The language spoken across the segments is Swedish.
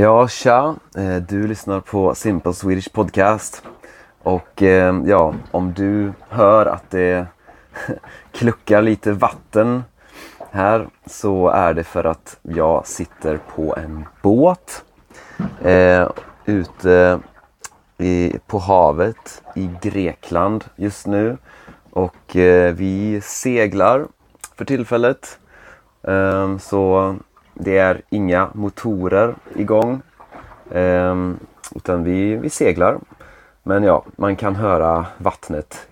Ja, tja! Eh, du lyssnar på Simple Swedish Podcast. Och eh, ja, om du hör att det kluckar lite vatten här så är det för att jag sitter på en båt eh, ute i, på havet i Grekland just nu. Och eh, vi seglar för tillfället. Eh, så det är inga motorer igång. Eh, utan vi, vi seglar. Men ja, man kan höra vattnet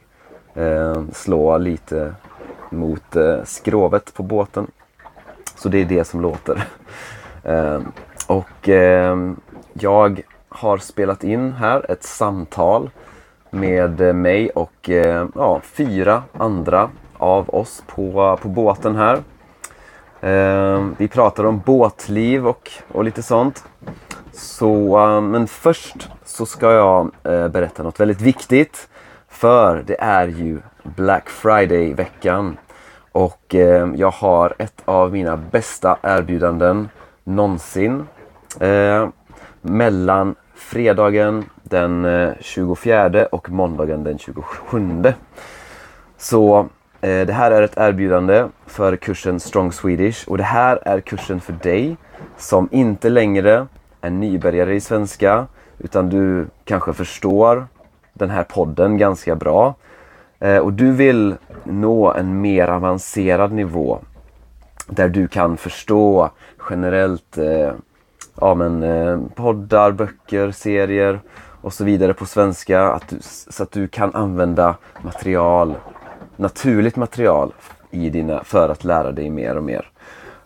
eh, slå lite mot eh, skrovet på båten. Så det är det som låter. Eh, och eh, jag har spelat in här ett samtal med mig och eh, ja, fyra andra av oss på, på båten här. Eh, vi pratar om båtliv och, och lite sånt. Så, eh, men först så ska jag eh, berätta något väldigt viktigt. För det är ju Black Friday-veckan. Och eh, jag har ett av mina bästa erbjudanden någonsin. Eh, mellan fredagen den eh, 24 och måndagen den 27. Så Eh, det här är ett erbjudande för kursen Strong Swedish och det här är kursen för dig som inte längre är nybörjare i svenska utan du kanske förstår den här podden ganska bra. Eh, och du vill nå en mer avancerad nivå där du kan förstå generellt eh, ja, men, eh, poddar, böcker, serier och så vidare på svenska. Att du, så att du kan använda material, naturligt material i dina, för att lära dig mer och mer.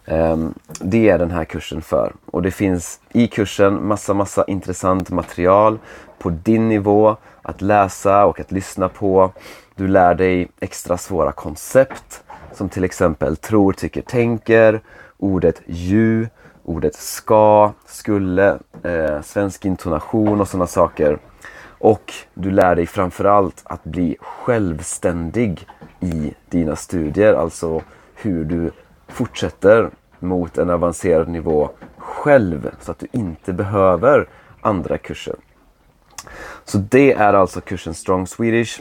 Ehm, det är den här kursen för. Och det finns i kursen massa, massa intressant material på din nivå att läsa och att lyssna på. Du lär dig extra svåra koncept som till exempel tror, tycker, tänker, ordet ju, ordet ska, skulle, eh, svensk intonation och sådana saker. Och du lär dig framförallt att bli självständig i dina studier, alltså hur du fortsätter mot en avancerad nivå själv så att du inte behöver andra kurser. Så det är alltså kursen Strong Swedish.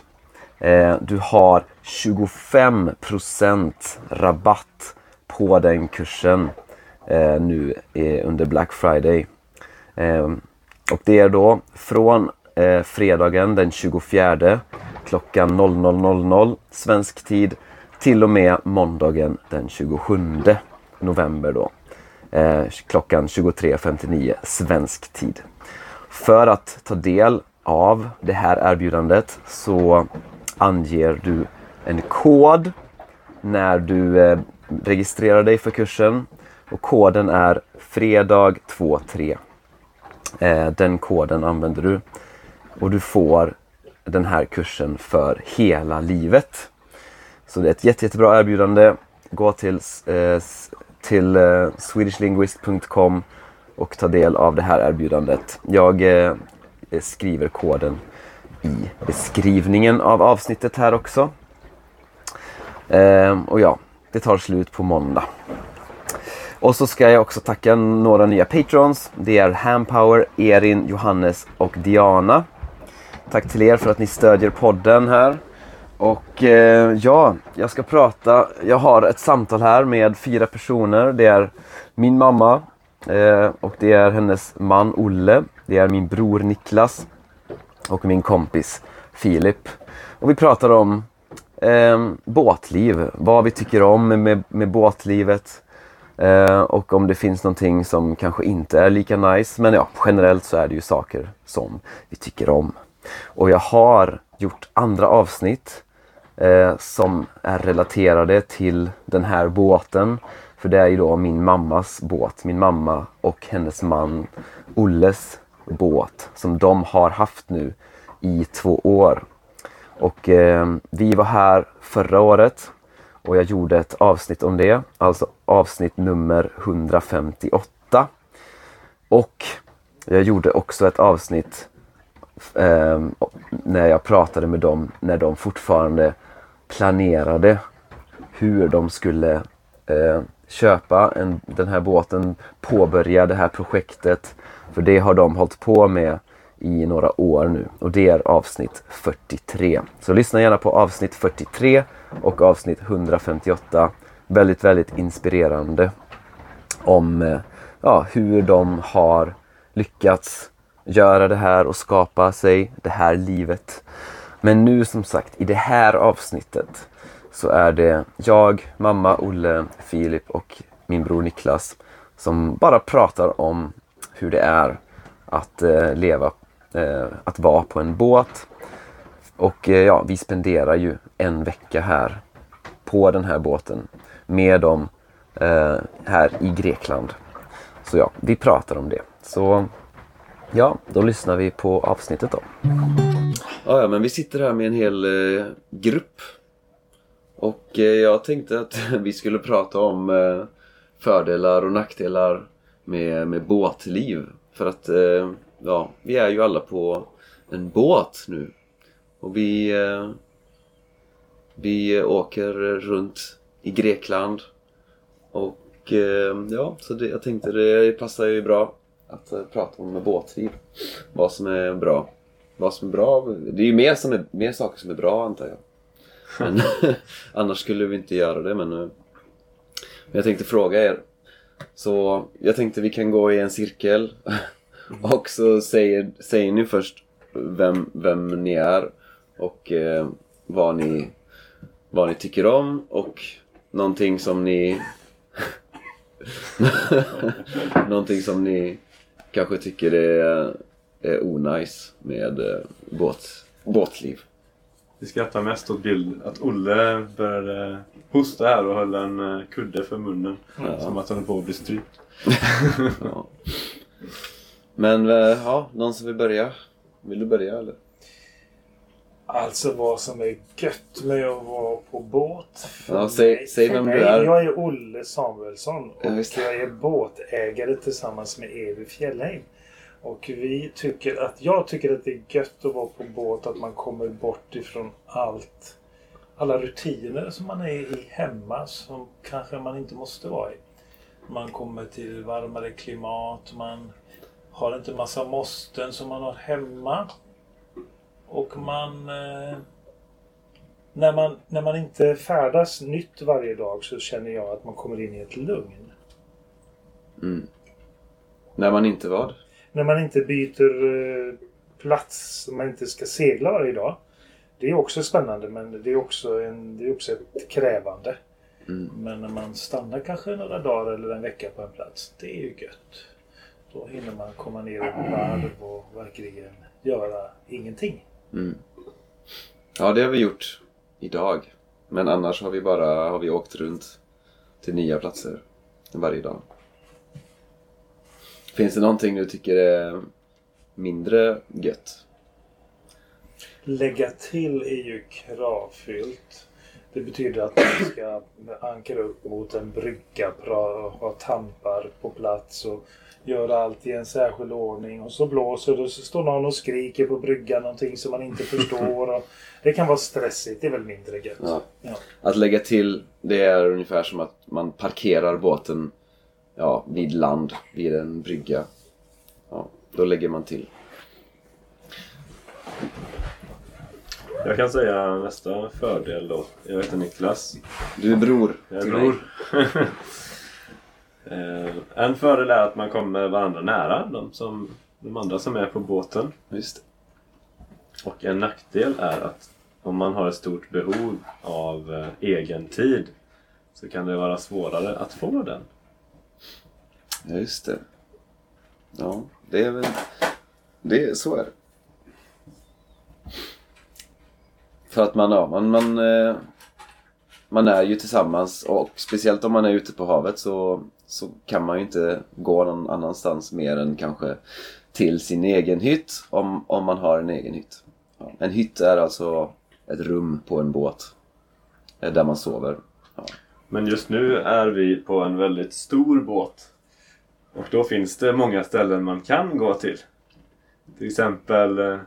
Eh, du har 25% rabatt på den kursen eh, nu under Black Friday. Eh, och det är då från eh, fredagen den 24 klockan 00.00 svensk tid till och med måndagen den 27 november då. Eh, klockan 23.59 svensk tid. För att ta del av det här erbjudandet så anger du en kod när du eh, registrerar dig för kursen. Och koden är fredag23. Eh, den koden använder du. Och du får den här kursen för hela livet. Så det är ett jätte, jättebra erbjudande. Gå till, eh, till eh, swedishlinguist.com och ta del av det här erbjudandet. Jag eh, skriver koden i beskrivningen av avsnittet här också. Eh, och ja, det tar slut på måndag. Och så ska jag också tacka några nya patrons. Det är Hampower, Erin, Johannes och Diana. Tack till er för att ni stödjer podden här. Och eh, ja, jag ska prata. Jag har ett samtal här med fyra personer. Det är min mamma eh, och det är hennes man Olle. Det är min bror Niklas och min kompis Filip. Och vi pratar om eh, båtliv. Vad vi tycker om med, med, båtlivet. Eh, och om det finns någonting som kanske inte är lika nice. Men ja, generellt så är det ju saker som vi tycker om. Och jag har gjort andra avsnitt eh, som är relaterade till den här båten. För det är ju då min mammas båt. Min mamma och hennes man Olles båt som de har haft nu i två år. Och eh, vi var här förra året och jag gjorde ett avsnitt om det. Alltså avsnitt nummer 158. Och jag gjorde också ett avsnitt eh, när jag pratade med dem när de fortfarande planerade hur de skulle eh, köpa en, den här båten, påbörja det här projektet. För det har de hållit på med i några år nu och det är avsnitt 43. Så lyssna gärna på avsnitt 43 och avsnitt 158. Väldigt, väldigt inspirerande om eh, ja, hur de har lyckats göra det här och skapa sig det här livet. Men nu som sagt, i det här avsnittet så är det jag, mamma, Olle, Filip och min bror Niklas som bara pratar om hur det är att eh, leva, eh, att vara på en båt. Och eh, ja, vi spenderar ju en vecka här på den här båten med dem eh, här i Grekland. Så ja, vi pratar om det. Så ja, då lyssnar vi på avsnittet då. Ja, ja men vi sitter här med en hel eh, grupp. Och eh, jag tänkte att vi skulle prata om eh, fördelar och nackdelar med, med båtliv. För att eh, ja, vi är ju alla på en båt nu. Och vi, eh, vi åker runt i Grekland. Och eh, ja, så det, jag tänkte det passar ju bra att eh, prata om båtliv. Vad som är bra. Vad som är bra. Det är ju mer, som är, mer saker som är bra antar jag. Men, annars skulle vi inte göra det men, men jag tänkte fråga er. Så jag tänkte vi kan gå i en cirkel. Och så säger, säger ni först vem, vem ni är och eh, vad, ni, vad ni tycker om och någonting som ni någonting som ni kanske tycker är, är onajs med eh, båt, båtliv. Vi skrattar mest åt bild att Olle började hosta här och höll en eh, kudde för munnen. Ja. Som att han höll på att bli strypt. Ja. Men eh, ja, någon som vill börja? Vill du börja eller? Alltså vad som är gött med att vara på båt. Ja, säg- säg vem du är. Jag är Olle Samuelsson och Ja, jag är båtägare tillsammans med Evi Fjällheim. Och vi tycker att, jag tycker att det är gött att vara på båt, att man kommer bort ifrån allt. Alla rutiner som man är i hemma som kanske man inte måste vara i. Man kommer till varmare klimat, man har inte massa måsten som man har hemma. Och man... Eh, när, man när man inte färdas nytt varje dag så känner jag att man kommer in i ett lugn. Mm. När man inte vad? När man inte byter eh, plats, man inte ska segla varje dag. Det är också spännande men det är också, en, det är också ett krävande. Mm. Men när man stannar kanske några dagar eller en vecka på en plats, det är ju gött. Då hinner man komma ner ett varv och verkligen göra ingenting. Mm. Ja, det har vi gjort idag. Men annars har vi bara har vi åkt runt till nya platser varje dag. Finns det någonting du tycker är mindre gött? Lägga till är ju kravfyllt. Det betyder att man ska ankra upp mot en brygga, och ha tampar på plats och göra allt i en särskild ordning. Och så blåser det och så står någon och skriker på bryggan någonting som man inte förstår. Och det kan vara stressigt, det är väl mindre gött. Ja. Ja. Att lägga till, det är ungefär som att man parkerar båten ja, vid land, vid en brygga. Ja, då lägger man till. Jag kan säga nästa fördel då. Jag heter Niklas. Du är bror Jag är bror. Eh, en fördel är att man kommer varandra nära. De, som, de andra som är på båten. Just Och en nackdel är att om man har ett stort behov av eh, egen tid så kan det vara svårare att få den. Ja, just det. Ja, det är väl... Det, är- så är det. För att man, ja, man, man, eh, man är ju tillsammans och speciellt om man är ute på havet så, så kan man ju inte gå någon annanstans mer än kanske till sin egen hytt om, om man har en egen hytt. Ja. En hytt är alltså ett rum på en båt eh, där man sover. Ja. Men just nu är vi på en väldigt stor båt. Och då finns det många ställen man kan gå till. Till exempel eh,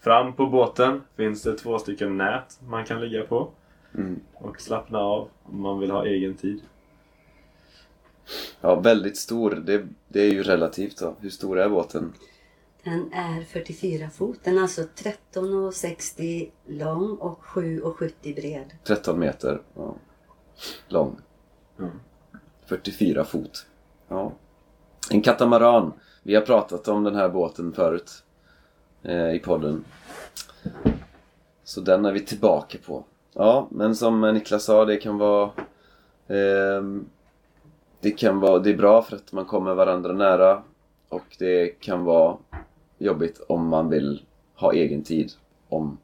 fram på båten finns det två stycken nät man kan ligga på. Mm. Och slappna av om man vill ha egen tid. Ja, väldigt stor. Det, det är ju relativt då. Hur stor är båten? Den är 44 fot. Den är alltså 13,60 lång och 7,70 bred. 13 meter ja. lång. Mm. 44 fot. Ja. En katamaran. Vi har pratat om den här båten förut eh, i podden. Så den är vi tillbaka på. Ja, men som Niklas sa, det kan vara... ehm, det kan vara... Det är bra för att man kommer varandra nära. Och det kan vara jobbigt om man vill ha egen tid. Om,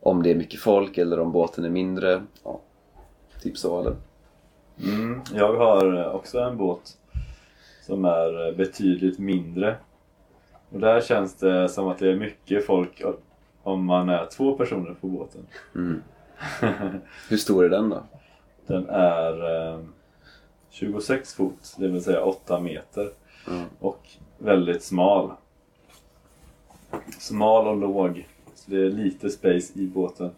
om det är mycket folk eller om båten är mindre. Ja, typ så eller? Mm, jag har också en båt som är betydligt mindre. Och där känns det som att det är mycket folk om man är två personer på båten. Mm. Hur stor är den då? Den är eh, 26 fot, det vill säga 8 meter. Mm. Och väldigt smal. Smal och låg. Så det är lite space i båten.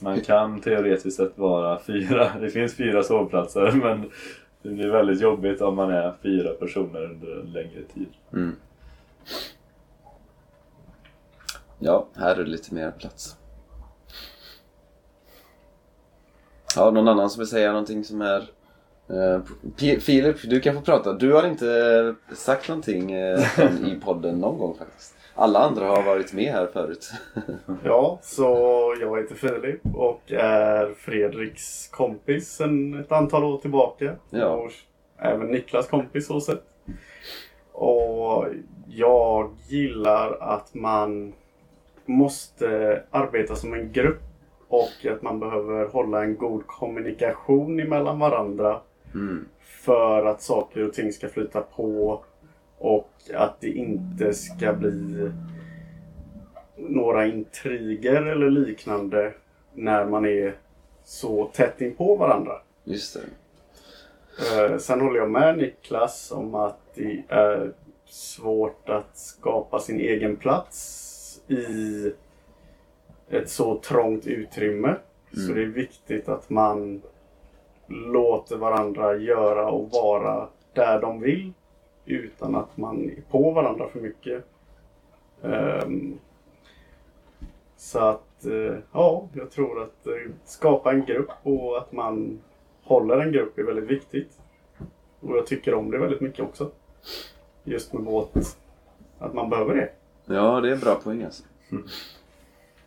Man kan teoretiskt sett vara fyra. Det finns fyra sovplatser men det blir väldigt jobbigt om man är fyra personer under en längre tid. Mm. Ja, här är det lite mer plats. Ja, någon annan som vill säga någonting som är... Eh, Filip, du kan få prata. Du har inte sagt någonting eh, i podden någon gång faktiskt. Alla andra har varit med här förut. Ja, så jag heter Filip och är Fredriks kompis sedan ett antal år tillbaka. Ja. Och även Niklas kompis så sett. Och jag gillar att man måste arbeta som en grupp och att man behöver hålla en god kommunikation emellan varandra Mm. för att saker och ting ska flyta på och att det inte ska bli några intriger eller liknande när man är så tätt in på varandra. Just det. Eh, Sen håller jag med Niklas om att det är svårt att skapa sin egen plats i ett så trångt utrymme. Så Mm. det är viktigt att man låter varandra göra och vara där de vill utan att man är på varandra för mycket. Ehm, så att, eh, ja, jag tror att eh, skapa en grupp och att man håller en grupp är väldigt viktigt. Och jag tycker om det väldigt mycket också. Just med båt. Att man behöver det. Ja, det är en bra poäng alltså.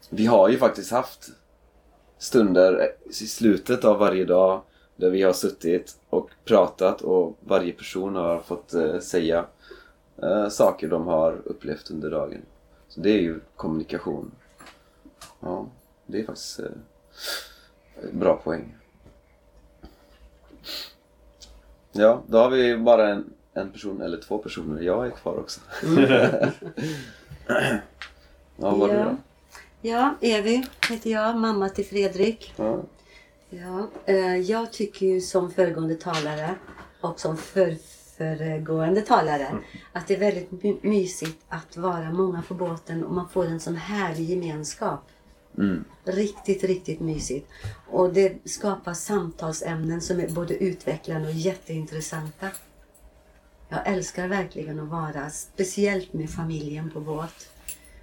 Vi har ju faktiskt haft stunder i slutet av varje dag där vi har suttit och pratat och varje person har fått eh, säga eh, saker de har upplevt under dagen. Så det är ju kommunikation. Ja, det är faktiskt eh, bra poäng. Ja, då har vi bara en, en person eller två personer. Jag är kvar också. ja, vad är det då? Ja, Evi heter jag, mamma till Fredrik. Ja. Ja, eh, jag tycker ju som föregående talare och som för, föregående talare att det är väldigt my- mysigt att vara många på båten och man får en sån härlig gemenskap. Mm. Riktigt, riktigt mysigt. Och det skapar samtalsämnen som är både utvecklande och jätteintressanta. Jag älskar verkligen att vara, speciellt med familjen på båt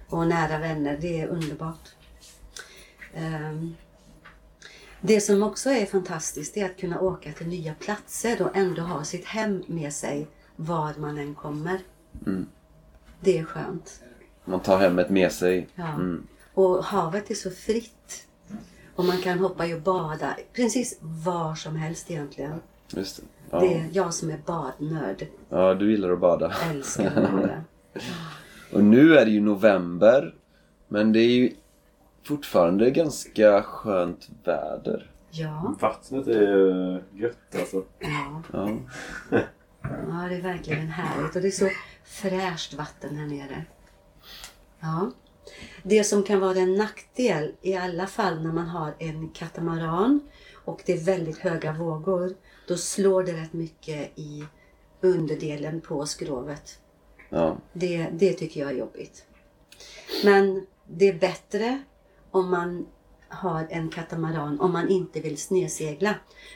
och nära vänner. Det är underbart. Ehm, det som också är fantastiskt är att kunna åka till nya platser och ändå ha sitt hem med sig var man än kommer. Mm. Det är skönt. Man tar hemmet med sig. Ja. Mm. Och havet är så fritt. Och man kan hoppa och bada precis var som helst egentligen. Just det. Ja. Det är jag som är badnörd. ja, du gillar att bada. Älskar att bada. Och nu är det ju november. Men det är ju fortfarande ganska skönt väder. Ja, Vattnet är ju gött alltså. ja, Ja. ja, det är verkligen härligt. Och det är så fräscht vatten här nere. Ja. Det som kan vara en nackdel, i alla fall när man har en katamaran och det är väldigt höga vågor, då slår det rätt mycket i underdelen på skrovet. Ja. Det, det tycker jag är jobbigt. Men det är bättre om man har en katamaran om man inte vill snedsegla.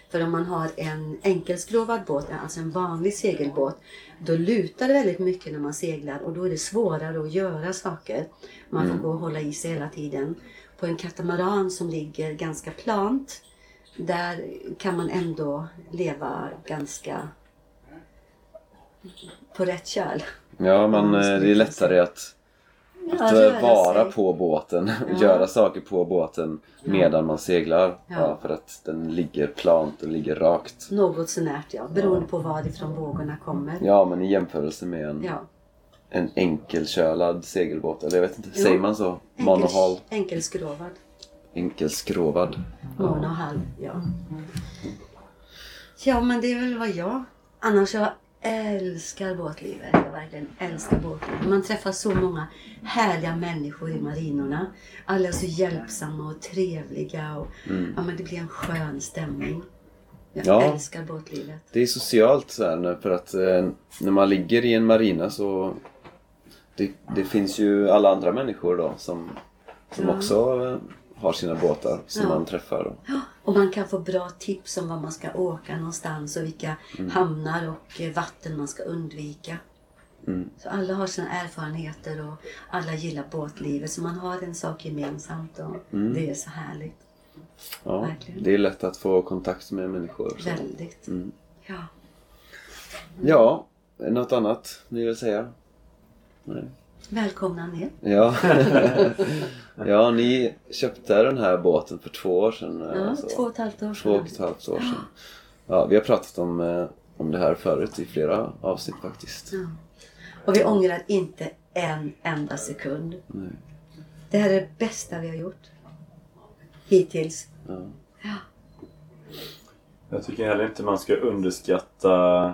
För om man har en enkelskrovad båt, alltså en vanlig segelbåt, då lutar det väldigt mycket när man seglar och då är det svårare att göra saker. Man får gå och hålla i sig hela tiden. På en katamaran som ligger ganska plant, där kan man ändå leva ganska på rätt köl. Ja, men Ja, eh, det är lättare att, Ja, att röra vara sig. på båten och Ja. göra saker på båten medan man seglar. Ja. Ja. för att den ligger plant och ligger rakt. Något sånärt ja, beroende på varifrån vågorna kommer. Ja, men i jämförelse med en, Ja. en enkelkölad segelbåt. Eller jag vet inte, Jo. säger man så? Enkel, Monohull? enkelskrovad. Enkelskrovad. Monohull, ja. Ja, men det är väl vad jag... Annars jag älskar båtlivet. Jag verkligen älskar båtlivet. Man träffar så många härliga människor i marinorna. Alla är så hjälpsamma och trevliga. Och, ja, men det blir en skön stämning. Jag Ja. älskar båtlivet. Det är socialt så här, för att eh, när man ligger i en marina så det, det finns ju alla andra människor då som, som Ja. också eh, har sina båtar som Ja. man träffar. Ja, och man kan få bra tips om var man ska åka någonstans och vilka hamnar och eh, vatten man ska undvika. Mm. Så alla har sina erfarenheter och alla gillar båtlivet. Så man har en sak gemensamt och det är så härligt. Ja, Verkligen. det är lätt att få kontakt med människor. Så. Väldigt. Mm. Ja. Ja, något annat ni vill säga? Nej. Välkomna ner. Ja. ja, ni köpte den här båten för två år sedan. eh, Ja, så. två och ett halvt år Två och ett halvt år sedan. Ja, vi har pratat om, eh, om det här förut i flera avsnitt faktiskt. Ja. Och vi ångrar inte en enda sekund. Nej. Det här är det bästa vi har gjort. Hittills. Ja. Ja. Jag tycker heller inte man ska underskatta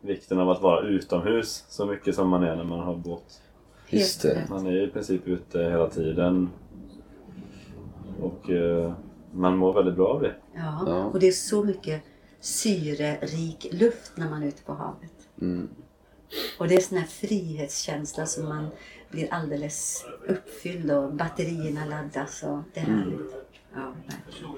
vikten av att vara utomhus så mycket som man är när man har båt. Just det. Man är i princip ute hela tiden. Och eh, man mår väldigt bra av det. Ja. Ja. Och det är så mycket syrerik luft när man är ute på havet. Mm. Och det är sån här frihetskänsla som man blir alldeles uppfylld och batterierna laddas och det är Mm. härligt. Ja, verkligen.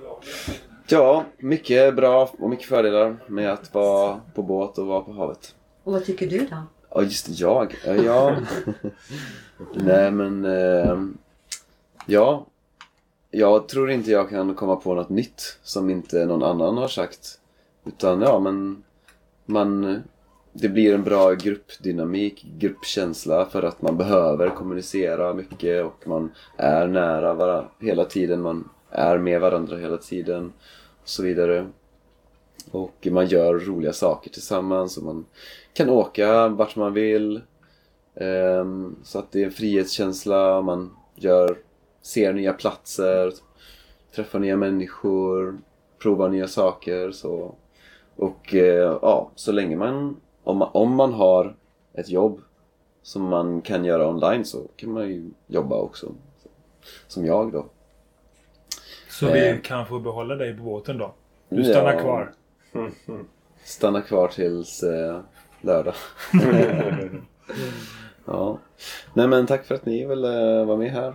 Ja, mycket bra och mycket fördelar med att vara på båt och vara på havet. Och vad tycker du då? Ja, just det, jag. Ja. Nej, men... Eh, ja. Jag tror inte jag kan komma på något nytt som inte någon annan har sagt. Utan ja, men... Man... Det blir en bra gruppdynamik, gruppkänsla för att man behöver kommunicera mycket och man är nära varandra hela tiden. Man är med varandra hela tiden och så vidare. Och man gör roliga saker tillsammans och man kan åka vart man vill. Ehm, så att det är en frihetskänsla, man gör, ser nya platser, träffar nya människor, provar nya saker. Så. Och eh, ja, så länge man om, man, om man har ett jobb som man kan göra online så kan man ju jobba också. Som jag då. Så vi Eh. kan få behålla dig på båten då? Du stannar Ja. kvar. Stanna kvar tills eh, lördag. ja. Nej men tack för att ni ville vara med här.